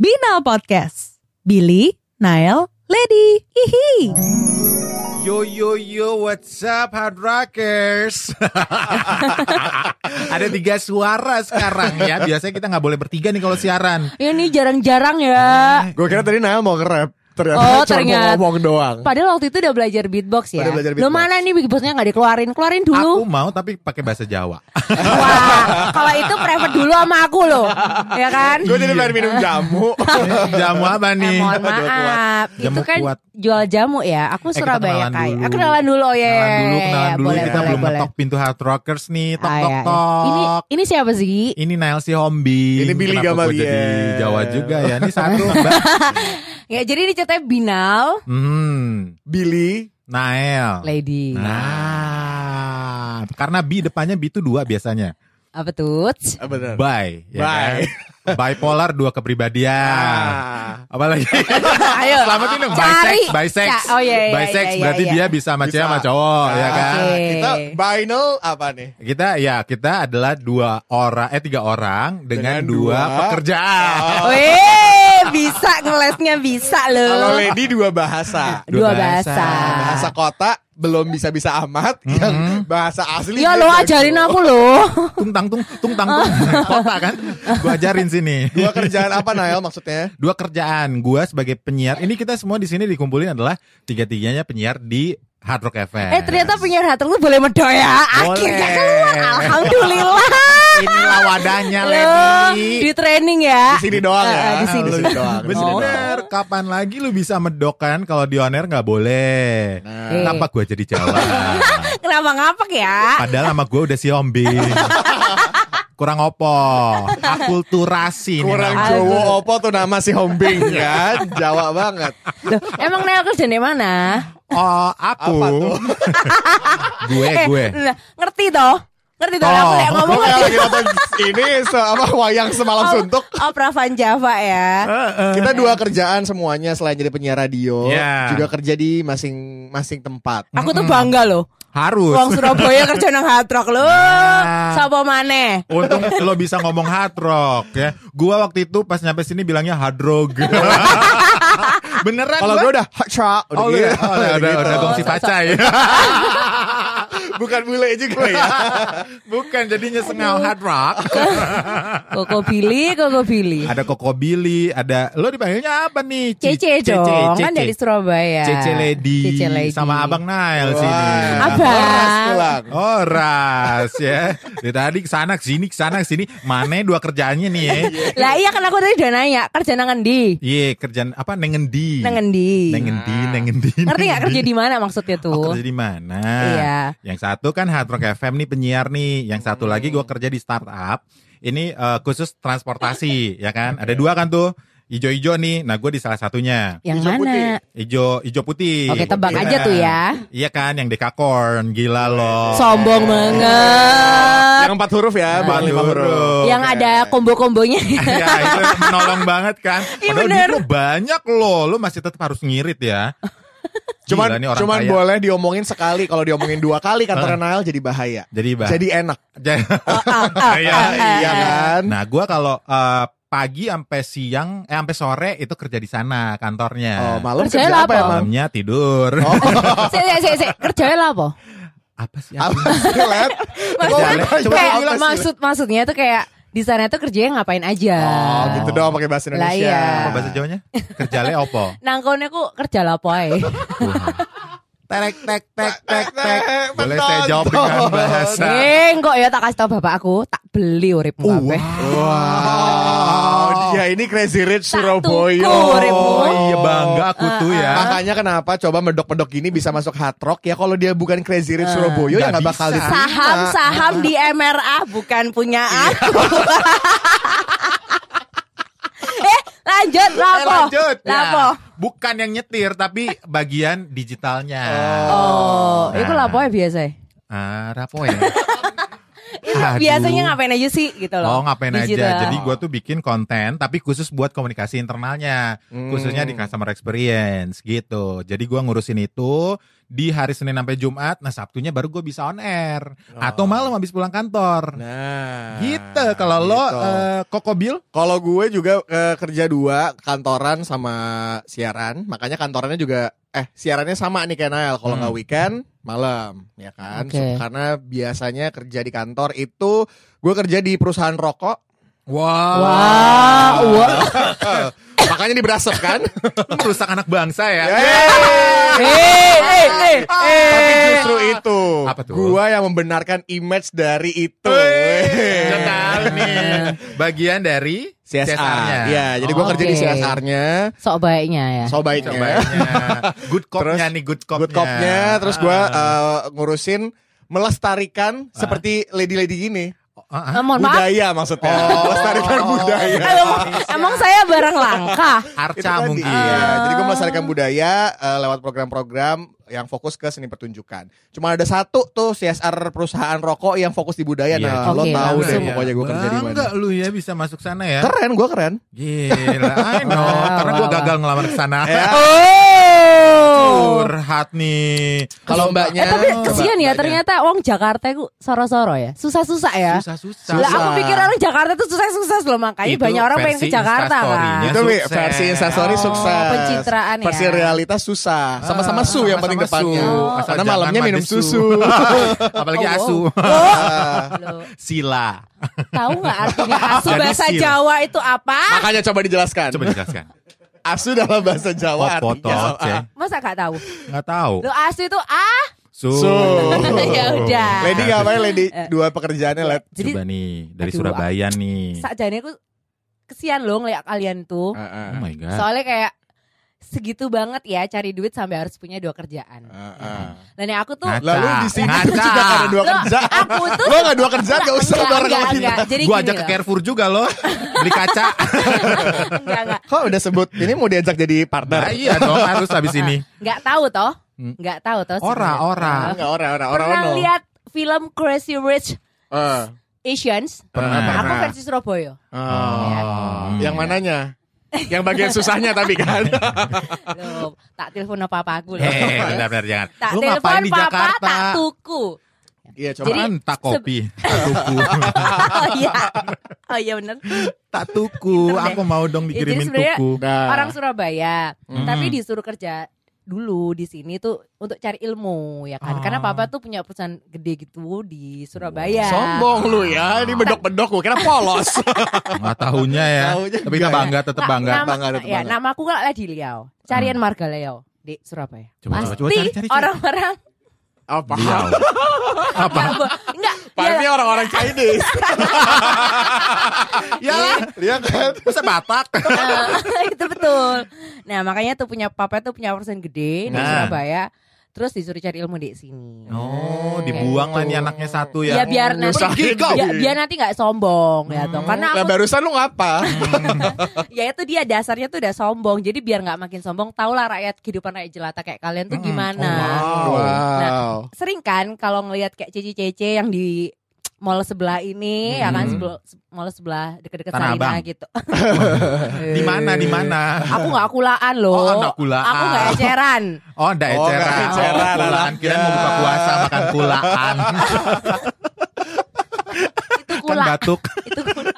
Binal Podcast. Billy, Nael, Lady, hihi. Yo yo yo, what's up hard rockers? Ada tiga suara sekarang ya. Biasanya kita nggak boleh bertiga nih kalau siaran. Ini jarang-jarang ya. Gue kira tadi Nael mau nge-rap Ternyata Oh, cuma ternyata. mau ngomong doang Padahal waktu itu udah belajar beatbox ya. Udah belajar Lo beatbox. mana nih beatboxnya nggak dikeluarin? Keluarin Aku dulu. mau tapi pakai bahasa Jawa. Wah, kalau itu private dulu sama aku loh, ya kan? Gue jadi pengen minum jamu Jamu apa Eh, nih? mohon Jamu kuat. maaf, Jamu itu kan kuat. jual jamu ya. Aku Eh, Surabaya kenalan kaya. Ah, kenalan dulu oh ya. Kenalan dulu, kenalan dulu. Boleh, kita boleh, belum boleh. ngetok pintu hard rockers nih. Tok Ah, tok ya, ya. tok. Ini ini siapa sih? Ini Nail si Hombi. Ini Billy Gamaliel. jadi Jawa juga ya. Ini satu Mbak. Ya jadi ini ceritanya Binal Hmm, Billy Nael. Lady. Nah, karena B depannya B itu dua biasanya. Apa tuh? Bener Bi, ya Bi. kan? Bipolar dua kepribadian. Ah. Apalagi? Ayo. Selamatin dong. Cari. Bisex, bisex. Ca- oh, iya, iya, Bisex iya, iya, berarti iya. dia bisa sama cewek sama cowok, ya Ah, kan? Oke. Kita vinyl apa nih? Kita ya kita adalah dua orang eh tiga orang dengan, Dengan dua, dua- pekerjaan. Weh, bisa ngelesnya bisa Kalau loh. Lady dua bahasa Dua Dua bahasa. bahasa. Bahasa kota belum bisa-bisa amat Yang bahasa asli Ya lo ajarin aku loh. Tung tang tung tung tang tung. Kota kan? Gua ajarin sini. Dua kerjaan apa Nael maksudnya? Dua kerjaan. Gua sebagai penyiar. Ini kita semua di sini dikumpulin adalah tiga-tiganya penyiar di Hard Rock FM. Eh ternyata penyiar hati lu boleh medo ya. Akhirnya keluar. Alhamdulillah. Inilah wadahnya, Lady. di training ya. Di sini doang ya Eh, di sini. Doang di sini doang. Bener, kapan lagi lu bisa medok kan kalau di on air nggak boleh. Nah. Kenapa gua jadi Jawa? Kenapa ngapak ya? Padahal sama gua udah si Ombi. Kurang opo, akulturasi nih Kurang namanya. Jowo opo tuh nama si Hombing kan Jawa banget Loh, emang Nel kerja di mana? Oh, aku. Apa tuh? gue, Eh, gue. nah, ngerti toh? Ngerti? Aku Oh. lek ngomong Gue ngerti. lagi nonton ini se apa wayang semalam Oh, suntuk oh, Pravan Java ya. Kita dua kerjaan semuanya selain jadi penyiar radio, Ya. juga kerja di masing-masing tempat. Aku tuh bangga loh. Harus. Wong Surabaya kerja nang Hard Rock loh. Nah. Sapa maneh? Untung lo bisa ngomong hard rock ya. Gua waktu itu pas nyampe sini bilangnya hard rock. Beneran Kalau gua? gue udah hacha, udah Oh, gitu. udah, oh, udah, udah, udah gongsi Oh, so- pacai. Bukan bule juga ya. Bukan jadinya sengau hard rock. Koko Billy, Koko Billy. ada Koko Billy, ada lo dipanggilnya apa nih? Ci- Cece dong, kan Cece. dari Surabaya. Cece Lady. Cece Lady. sama Abang Nail sini. Wah, Abang. Horas pulang. Oh ras ya Dari tadi ke sana ke sini ke sana ke sini Mana dua kerjaannya nih ya Lah iya kan aku tadi udah nanya kerja nang endi? Iya kerjaan apa nengendi Nang endi? Nengendi nengendi Ngerti gak kerja di mana maksudnya Oh tuh? kerja di mana? Iya. Yang satu kan Hard Rock FM nih penyiar nih. Yang satu lagi gua kerja di startup. Ini eh, khusus transportasi ya kan. Ada dua kan tuh. Ijo-ijo nih. Nah gue di salah satunya. Yang Hijau mana? putih. Ijo ijo putih. Oke tebak Iya. aja tuh ya. Iya kan yang dekakorn. Gila loh. Sombong banget. Yang empat huruf ya, bukan lima huruf. huruf. Yang ada kombo-kombonya. ya itu menolong banget kan. Iya, Padahal bener. duit lu banyak loh. Lu masih tetap harus ngirit ya. Cuman Gila orang cuman kaya. boleh diomongin sekali. Kalau diomongin dua kali kantor Nael jadi bahaya. Jadi bah. Jadi enak. Jadi- ah, Iya. Iya kan? Nah, gua kalau eh, pagi sampai siang eh sampai sore itu kerja di sana kantornya. Oh, malam kerja apa apa? emang? Malamnya tidur. Oh, Sik, sik, sik, sik. Kerjanya apa? Apa sih? apa sih, maksud maksudnya tuh kayak di sana tuh kerjanya ngapain aja? Oh, gitu doang pakai bahasa Lah, Indonesia. iya. Apa bahasa Jawanya? Kerjale opo? Nangkone ku kerja lah ae? Tek tek tek tek tek. Eh, Boleh saya jawab dengan bahasa Eh, kok ya tak kasih tau bapak aku, tak beli uripmu kabeh. Wow, dia ini Crazy Rich Tak Surabaya. tuku. Oh iya bangga aku tuh ya. Makanya kenapa coba medok-medok gini bisa masuk hard rock ya kalau dia bukan Crazy Rich Surabaya ya nggak bakal diterima. Saham-saham di MRA bukan punya aku. eh, lanjut Eh, lapo. lanjut. Ya. Lapo. Bukan yang nyetir tapi bagian digitalnya. Oh, Nah. itu lapo ya biasa. Ah, rapo ya. biasanya ngapain aja sih gitu loh. Oh ngapain Di aja. Jadi gue tuh bikin konten tapi khusus buat komunikasi internalnya, Hmm. khususnya di customer experience gitu. Jadi gue ngurusin itu di hari Senin sampai Jumat. Nah Sabtunya baru gue bisa on air atau Oh. malam habis pulang kantor. Nah, gitu. Kalau lo gitu. eh, Koko Bill, Kalau gue juga eh, kerja dua, kantoran sama siaran. Makanya kantorannya juga eh siarannya sama nih kayak Nael. Kalau Hmm. nggak weekend, malam, ya kan? Oke. So, karena biasanya kerja di kantor itu gue kerja di perusahaan rokok. wow, Wah, wah. makanya diberasep kan? merusak anak bangsa ya. Yeay. Eh, eh, eh, Tapi eh. justru itu, Apa tuh? gua yang membenarkan image dari itu. Udah tahu nih. Bagian dari CSR. CSR-nya. Iya, jadi gua kerja di Oke. CSR-nya. Sok baiknya ya. So baiknya. Cobanya. Good cop-nya nih, good cop-nya. good cop-nya terus gua Ah. eh, ngurusin melestarikan seperti lady-lady gini. Eh, mohon maaf. budaya maksudnya. Oh. melestarikan Oh. budaya. Emang, emang saya barang langka. Arca mungkin. Iya, jadi gue melestarikan budaya eh, lewat program-program yang fokus ke seni pertunjukan. Cuma ada satu tuh CSR perusahaan rokok yang fokus di budaya. Iya, nah, lo Oke, tahu deh langsung. pokoknya gue kerja di mana. Enggak lu ya bisa masuk sana ya. Keren, gue keren. Gila, I know. Karena gue gagal ngelamar ke sana. Ya. Oh. Curhat nih. Kalau mbaknya, Eh tapi kesian ya mbaknya. ternyata wong Jakarta itu soro-soro ya. Susah-susah ya. Susah-susah. Lah aku pikir orang Jakarta tuh susah-susah loh makanya Itu banyak orang pengen ke Jakarta kan. Itu sukses. versi instastory Oh, sukses. pencitraan ya. Versi realitas susah. Sama-sama Ah, su yang penting sama-sama depannya. Oh. Karena malamnya minum susu. Apalagi Oh, asu. Loh, Sila. tahu nggak artinya asu bahasa. Jawa itu apa? Makanya coba dijelaskan. Coba dijelaskan. Asu dalam bahasa Jawa Oh, artinya foto, apa? Masa gak tahu? Nggak tahu. Lo asu itu ah? Su. Su. ya udah. Lady ngapain Lady? Dua pekerjaannya Led. Jadi Coba nih dari Aduh, Surabaya nih. sakjane aku kesian loh ngeliat kalian tuh. Oh my god. Soalnya kayak segitu banget ya cari duit sampai harus punya dua kerjaan. Ah, Dan yang aku tuh Ngaca. Lalu di sini Ngaca. juga gak ada dua Loh, kerjaan. aku tuh Lo gak dua kerjaan gak usah Enggak, bareng sama kita. Jadi Gua ajak ke. Carrefour juga loh. Beli kaca. enggak enggak Kok udah sebut ini mau diajak jadi partner? Nah, iya dong harus habis ini. enggak tahu toh. Hmm. Enggak tahu toh. Ora, ora. Enggak orang orang orang Pernah ono. lihat film Crazy Rich Eh, Asians? Pernah, Nah, Aku pernah. versi Surabaya. Oh. Yang mananya? Yang bagian susahnya tapi kan. Loh, tak telepon apa-apa aku loh. Eh, benar-benar jangan. Tak Lu telepon di papa, Jakarta? tak tuku. Iya coba. Jadi, Kan tak kopi, tak tuku. oh iya. Oh iya bener. tak tuku. Aku mau dong Ya, jadi dikirimin sebenarnya tuku. Nah. Orang Surabaya, Hmm. tapi disuruh kerja dulu di sini tuh untuk cari ilmu ya kan. Oh. Karena papa tuh punya perusahaan gede gitu di Surabaya. Sombong lu ya, ini bedok-bedok gue kira polos. Nggak tahunya ya. Tahunya Tapi kita enggak ya. bangga, tetap bangga. nama, Bangga, tetap ya, bangga. nama aku kan Lady Liao. Carian Marga Liao di Surabaya. Coba, coba, Pasti coba, cari, cari, cari. orang-orang Apa? Beliau. Apa? enggak Pasti ya, orang-orang Chinese. Ya lah. Dia kan. Masa Batak? itu betul. Nah makanya tuh punya papa tuh punya perusahaan gede di Nah. Surabaya. Terus disuruh cari ilmu di sini. Oh, dibuang lah nih anaknya satu Ya ya. biar nanti kau. biar, biar nanti nggak sombong ya toh. Karena Lah aku barusan lu ngapa? ya itu dia dasarnya tuh udah sombong. Jadi biar nggak makin sombong, tahulah rakyat kehidupan rakyat jelata kayak kalian tuh Mm. gimana. Oh, wow. Wow. Sering kan kalau ngelihat kayak cece-cece yang di mall sebelah ini ya kan Hmm. sebel- mall sebelah deket-deket Tanah Sarina Abang. gitu. Di mana di mana? Aku nggak kulaan loh. Oh, nggak kulaan. Aku nggak eceran. Oh, ndak Oh, eceran. nggak eceran, Oh, kulaan kira mau buka puasa makan kulaan. Itu kan kula. batuk. itu kula.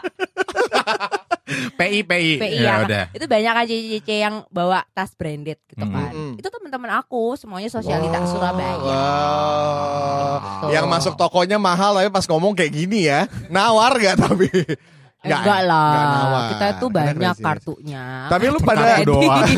PI PI. PI Ya ya. udah. Itu banyak kan cece-cece yang bawa tas branded gitu Mm. kan. Mm. Itu teman-teman aku semuanya sosialita Surabaya. Wow. Gitu. Yang masuk tokonya mahal tapi pas ngomong kayak gini ya. Nawar gak tapi? Eh, enggak lah. nggak nawar. Kita tuh Karena banyak crazy. kartunya. Tapi lu pada doang.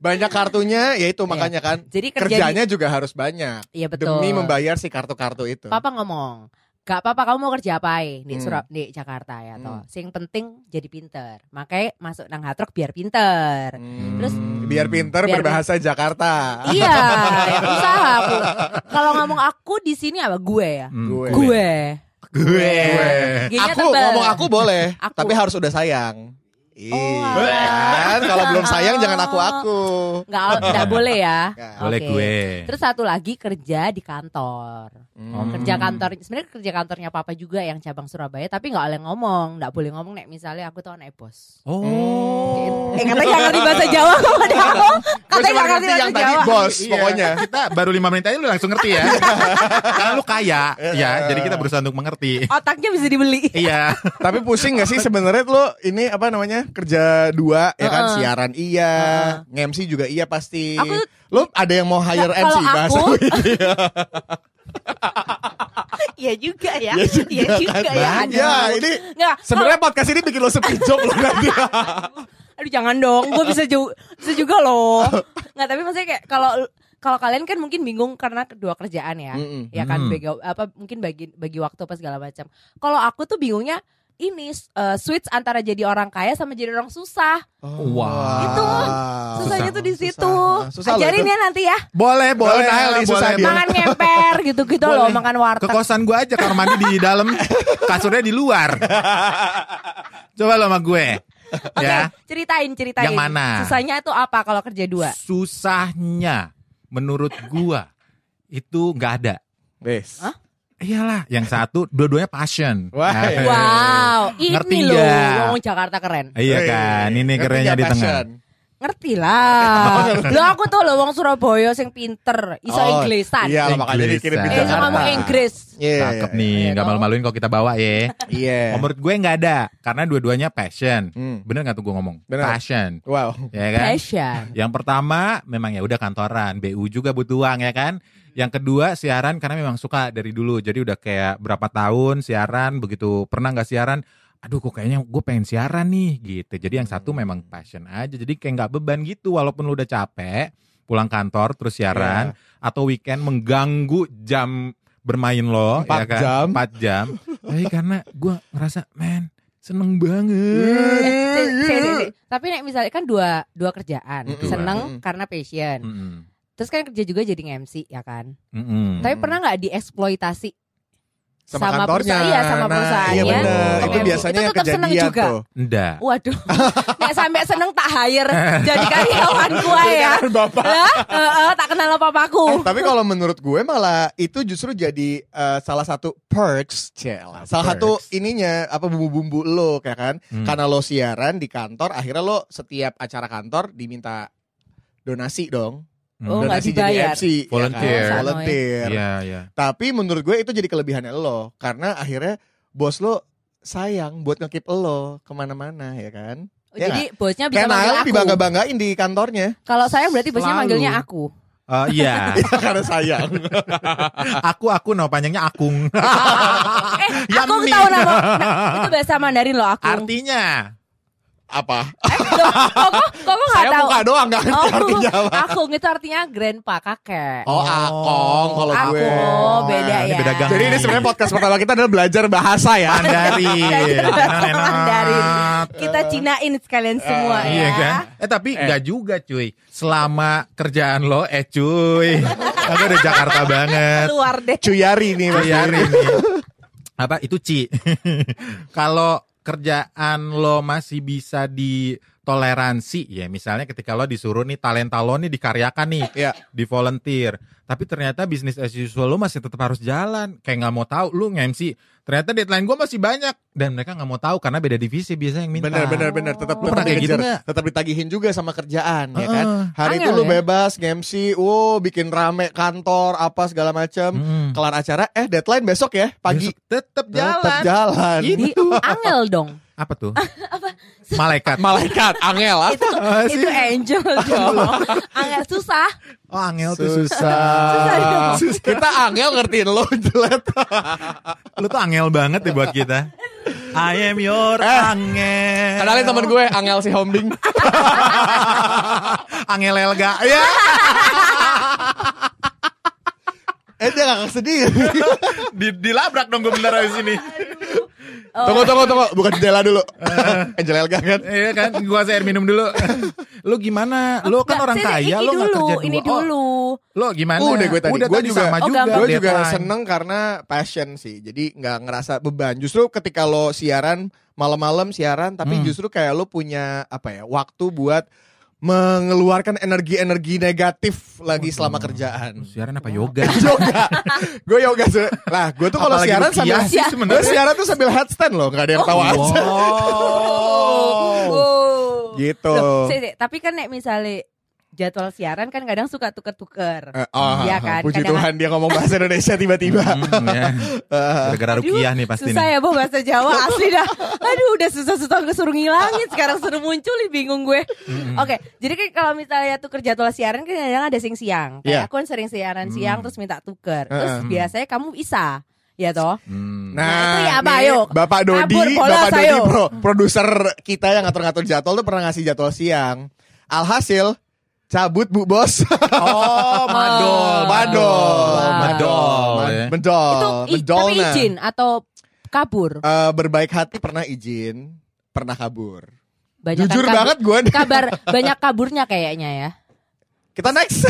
banyak kartunya ya itu makanya kan. Jadi kerja Kerjanya juga harus banyak. Iya betul. Demi membayar si kartu-kartu itu. Papa ngomong, gak apa-apa kamu mau kerja apa di Hmm. Surab di Jakarta ya toh. Hmm. Sing penting jadi pinter. Makanya masuk nang Hatrok biar pinter. Hmm. Terus biar pinter biar berbahasa Jakarta. iya, ya usaha aku. Kalau ngomong aku di sini apa gue ya? Hmm. Gue. Gue. Gue. G-nya Aku tebal. ngomong aku boleh, Aku. tapi harus udah sayang. Ih, Oh, kan kalau belum sayang jangan aku aku. Nggak, nggak boleh ya. Nggak. Boleh Oke. gue. Terus satu lagi kerja di kantor. Hmm. kerja kantor sebenarnya kerja kantornya papa juga yang cabang Surabaya tapi nggak boleh ngomong nggak boleh ngomong nek misalnya aku tuh anak bos Oh. eh katanya ngerti bahasa Jawa kok ada aku katanya nggak ngerti ngerti yang tadi Jawa bos Iya, pokoknya. Kita baru lima menit aja lu langsung ngerti ya. Karena lu kaya, ya. Jadi kita berusaha untuk mengerti. otaknya bisa dibeli Iya. Tapi pusing gak sih sebenarnya lo ini apa namanya kerja dua ya kan siaran iya, nge-MC juga iya pasti. Aku- lo ada yang mau hire MC bahasa aku- ini. Iya juga ya Iya juga Iya juga kan, ya Bang. Ya, ini Nggak, Sebenarnya podcast ini bikin lo sepi job lo nanti. Aduh jangan dong, gue bisa juga, bisa juga loh. Nggak tapi maksudnya kayak kalau kalau kalian kan mungkin bingung karena kedua kerjaan ya, Mm-mm. ya kan Hmm. bagi apa mungkin bagi bagi waktu apa segala macam. Kalau aku tuh bingungnya ini eh, switch antara jadi orang kaya sama jadi orang susah. Wow. Itu Susah. Susahnya tuh di Susah. situ. Susah loh Ajarin ya nanti ya. Boleh, boleh. Nih, susah boleh. dia. Makan ngemper gitu-gitu loh, Boleh. makan Ke warteg. kosan gue aja kamar mandi di dalam, kasurnya di luar. Coba lo sama gue. Oke, Ya. ceritain ceritain. Yang mana? Susahnya itu apa kalau kerja dua? Susahnya menurut gua itu nggak ada. Wes. Hah? Iyalah, yang satu dua-duanya passion. Wah, Nah, iya. Wow, ini Ngerti loh ngomong Jakarta keren. Iya kan, ini Ngerti kerennya di tengah. passion? Ngerti lah. Lo aku tuh lo wong Surabaya sing pinter, iso Oh, Inggrisan. Iya, makanya dikirim. Eh, iso Jakarta. ngomong Inggris. Iya, Cakep iya, nih, Iya nggak dong. malu-maluin kalau kita bawa ya. Iya. Menurut gue nggak ada, karena dua-duanya passion. Hmm. Bener nggak tuh gue ngomong? Bener. Passion, Wow. ya kan? Passion. Yang pertama memang ya udah kantoran, BU juga butuh uang ya kan. Yang kedua siaran karena memang suka dari dulu. Jadi udah kayak berapa tahun siaran, begitu pernah nggak siaran, aduh kok kayaknya gue pengen siaran nih gitu. Jadi yang satu memang passion aja. Jadi kayak nggak beban gitu walaupun lu udah capek pulang kantor terus siaran atau weekend mengganggu jam bermain lo Empat ya kan jam. 4 jam. Tapi karena gue ngerasa men seneng banget. Eh, si- si- si- si. Tapi nek misalnya kan dua dua kerjaan, Mm-mm. seneng Mm-mm. karena passion. Mm-mm. Terus kan kerja juga jadi MC ya kan. Mm-mm. Tapi pernah nggak dieksploitasi Sama, Sama kantornya. perusahaan, iya, sama Nah, perusahaannya. Iya bener. Sama Itu MC. biasanya Itu yang tetap seneng kejadian juga. tuh. Enggak. Waduh, nek sampai seneng tak hire jadi karyawanku ya. Bapak. Lah, heeh, tak kenal apa papaku. Eh, tapi kalau menurut gue malah itu justru jadi eh, salah satu perks, Cel. Salah satu Perks. ininya apa bumbu-bumbu lo kayak kan. Hmm. Karena lo siaran di kantor, akhirnya lo setiap acara kantor diminta donasi dong. Oh, nggak donasi dibayar. jadi MC, ya kan? Volunteer. Volunteer. Iya, iya. Tapi menurut gue itu jadi kelebihannya lo karena akhirnya bos lo sayang buat ngekip lo ke mana-mana ya kan. Oh, Ya jadi bosnya bisa Kayak manggil aku. dibangga-banggain di kantornya Kalau saya berarti bosnya Selalu. manggilnya aku. Eh, iya. karena sayang. aku aku no panjangnya akung. Eh, aku Yummy. tahu nama. Nah, itu bahasa Mandarin loh aku. Artinya apa? Eh, loh, kok kok kok nggak Saya tahu? muka doang nggak ngerti Oh, artinya apa. aku itu artinya grandpa kakek. Oh, akong kalau Aku, gue. beda Ini ya. beda gang. Jadi ini sebenarnya podcast pertama kita adalah belajar bahasa ya. Mandarin. Mandarin. Kita cinain sekalian semua ya. Iya kan? Eh tapi nggak juga cuy. Selama kerjaan lo eh cuy. Aku udah Jakarta banget. Luar deh. Cuyari nih Mas. Bayarin nih. Apa itu Ci? Kalau kerjaan lo masih bisa ditoleransi? Ya misalnya ketika lo disuruh nih talenta lo nih dikaryakan nih Iya. di volunteer. Tapi ternyata bisnis as usual lo masih tetap harus jalan. Kayak nggak mau tahu lu nge-MC ternyata deadline gue masih banyak dan mereka nggak mau tahu karena beda divisi biasanya yang minta Bener bener bener tetap Lu tetap pernah kayak gitu nggak? tetap ditagihin juga sama kerjaan ya kan. Hari Angel itu lu ya? bebas nge-MC, wow bikin rame kantor apa segala macam. Mm. Kelar acara eh deadline besok ya pagi. Besok tetap jalan Tetap jalan. Gitu. Di angel dong. Apa tuh malaikat Malaikat angel. Itu sih. itu angel dong. Angel susah. oh angel tuh Susah. susah Kita angel ngertiin lo jelet. lu tuh angel banget deh buat kita I am your Eh, angel Kenalin temen gue angel si Hombing. angel Elga ya eh dia gak sedih. di, dilabrak dong gue bentar habis ini Oh. tunggu tunggu tunggu bukan jendela dulu. Angel Elga kan. Iya kan, gua air minum dulu. lu gimana? Lu kan Nggak, orang kaya, lu nggak dulu, kerja dua. ini Oh, dulu. lu gimana? Udah gue tadi. Udah Gue tadi juga- sama Oh, juga. Gue juga seneng karena passion sih. Jadi nggak ngerasa beban. Justru ketika lo siaran malam-malam siaran, tapi Hmm. justru kayak lo punya apa ya waktu buat mengeluarkan energi-energi negatif lagi selama kerjaan. Siaran apa yoga? yoga. gue yoga Lah, gue tuh kalau siaran sambil sih gue siaran tuh sambil headstand loh, nggak ada yang tahu aja. Wow. Oh. Gitu. Loh, sih, sih, tapi kan nek misalnya jadwal siaran kan kadang suka tuker-tuker. Eh, oh, Iya kan, Puji kadang- Tuhan dia ngomong bahasa Indonesia tiba-tiba. Hmm, ya. Gara-gara rukiah nih pasti susah nih. ya bawa bahasa Jawa asli dah. Aduh udah susah-susah suruh ngilangin sekarang suruh muncul nih, bingung gue. Oke, jadi kan kalau misalnya tuker jadwal siaran kan kadang ada sing siang. Kayak aku kan sering siaran siang terus minta tuker. Terus Heeh. biasanya kamu bisa. Ya toh? Hmm. Nah, Nah, itu ya apa, ayo? Bapak Dodi, Kabur, bola, Bapak Dodi pro, produser kita yang ngatur-ngatur jadwal tuh pernah ngasih jadwal siang. Alhasil cabut Bu Bos. Oh, madol, Madol, madol, Mad- ya. Itu tapi izin atau kabur? Eh, berbaik hati pernah izin, pernah kabur. Banyak Jujur kabur- banget gue. Kabar banyak kaburnya kayaknya ya. Kita next.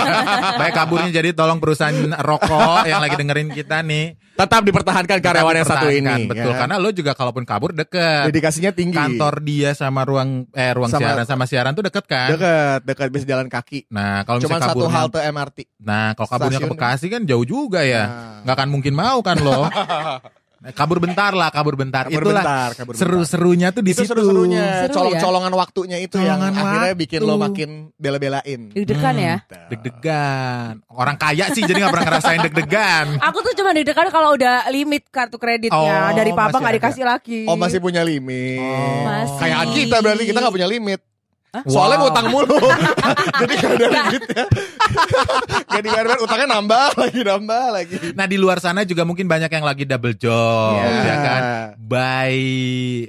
Baik kaburnya jadi tolong perusahaan rokok yang lagi dengerin kita nih. Tetap dipertahankan karyawan yang satu ini. Betul, ya. karena lo juga kalaupun kabur deket. dedikasinya tinggi. Kantor dia sama ruang eh ruang Sama- siaran sama siaran tuh deket kan? Dekat, dekat bisa jalan kaki. Nah, kalau Cuman misalnya satu kaburnya halte MRT. Nah, kalau kaburnya ke Stasiun. Bekasi kan jauh juga ya. Nah. Nggak akan mungkin mau kan lo. Nah, kabur bentar lah, kabur bentar. Kabur Itulah bentar, kabur seru-serunya tuh di Itu situ. seru-serunya, Seru ya? colong-colongan waktunya itu yang Colongan akhirnya bikin lo makin bela-belain. Deg-degan Hmm. ya. Deg-degan. Orang kaya sih jadi nggak pernah ngerasain deg-degan. Aku tuh cuma deg-degan kalau udah limit kartu kreditnya Oh, dari papa nggak ada. dikasih lagi. Oh masih punya limit. Oh. Masih. Kayak kita berarti kita nggak punya limit. Soalnya Wow. ngutang mulu. Jadi gak ada limitnya. gak dibayar utangnya nambah lagi nambah lagi. Nah di luar sana juga mungkin banyak yang lagi double job, Iya. ya kan? By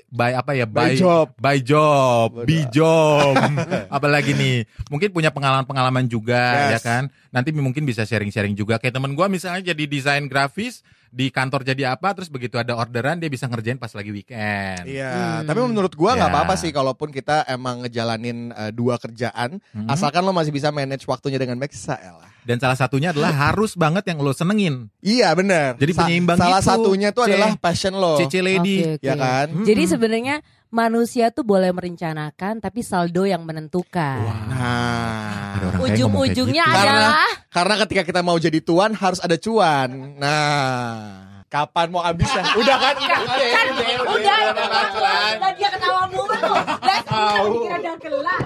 by apa ya? By job. by job, bi job. Apalagi nih, mungkin punya pengalaman-pengalaman juga, Yes. ya kan? Nanti mungkin bisa sharing-sharing juga. Kayak temen gua misalnya jadi desain grafis di kantor jadi apa, terus begitu ada orderan dia bisa ngerjain pas lagi weekend. Iya, Hmm. tapi menurut gua nggak Ya. apa-apa sih kalaupun kita emang ngejalanin eh, dua kerjaan, Mhm. asalkan lo masih bisa manage waktunya dengan baik, lah. Dan salah satunya adalah harus banget yang lo senengin. Iya benar. Jadi penyeimbang Salah satunya tuh C. adalah passion lo. CC lady. Oke, oke. Ya kan? Mm-mm. Jadi sebenarnya manusia tuh boleh merencanakan tapi saldo yang menentukan. Nah, Ada orang kayak Ujung-ujungnya gitu. adalah Karena ketika kita mau jadi tuan harus ada cuan. Nah, kapan mau habisnya? Udah kan? Udah, kan udah pelan-pelan. Lah dia ketawa mulu. Lah dikira dagelan.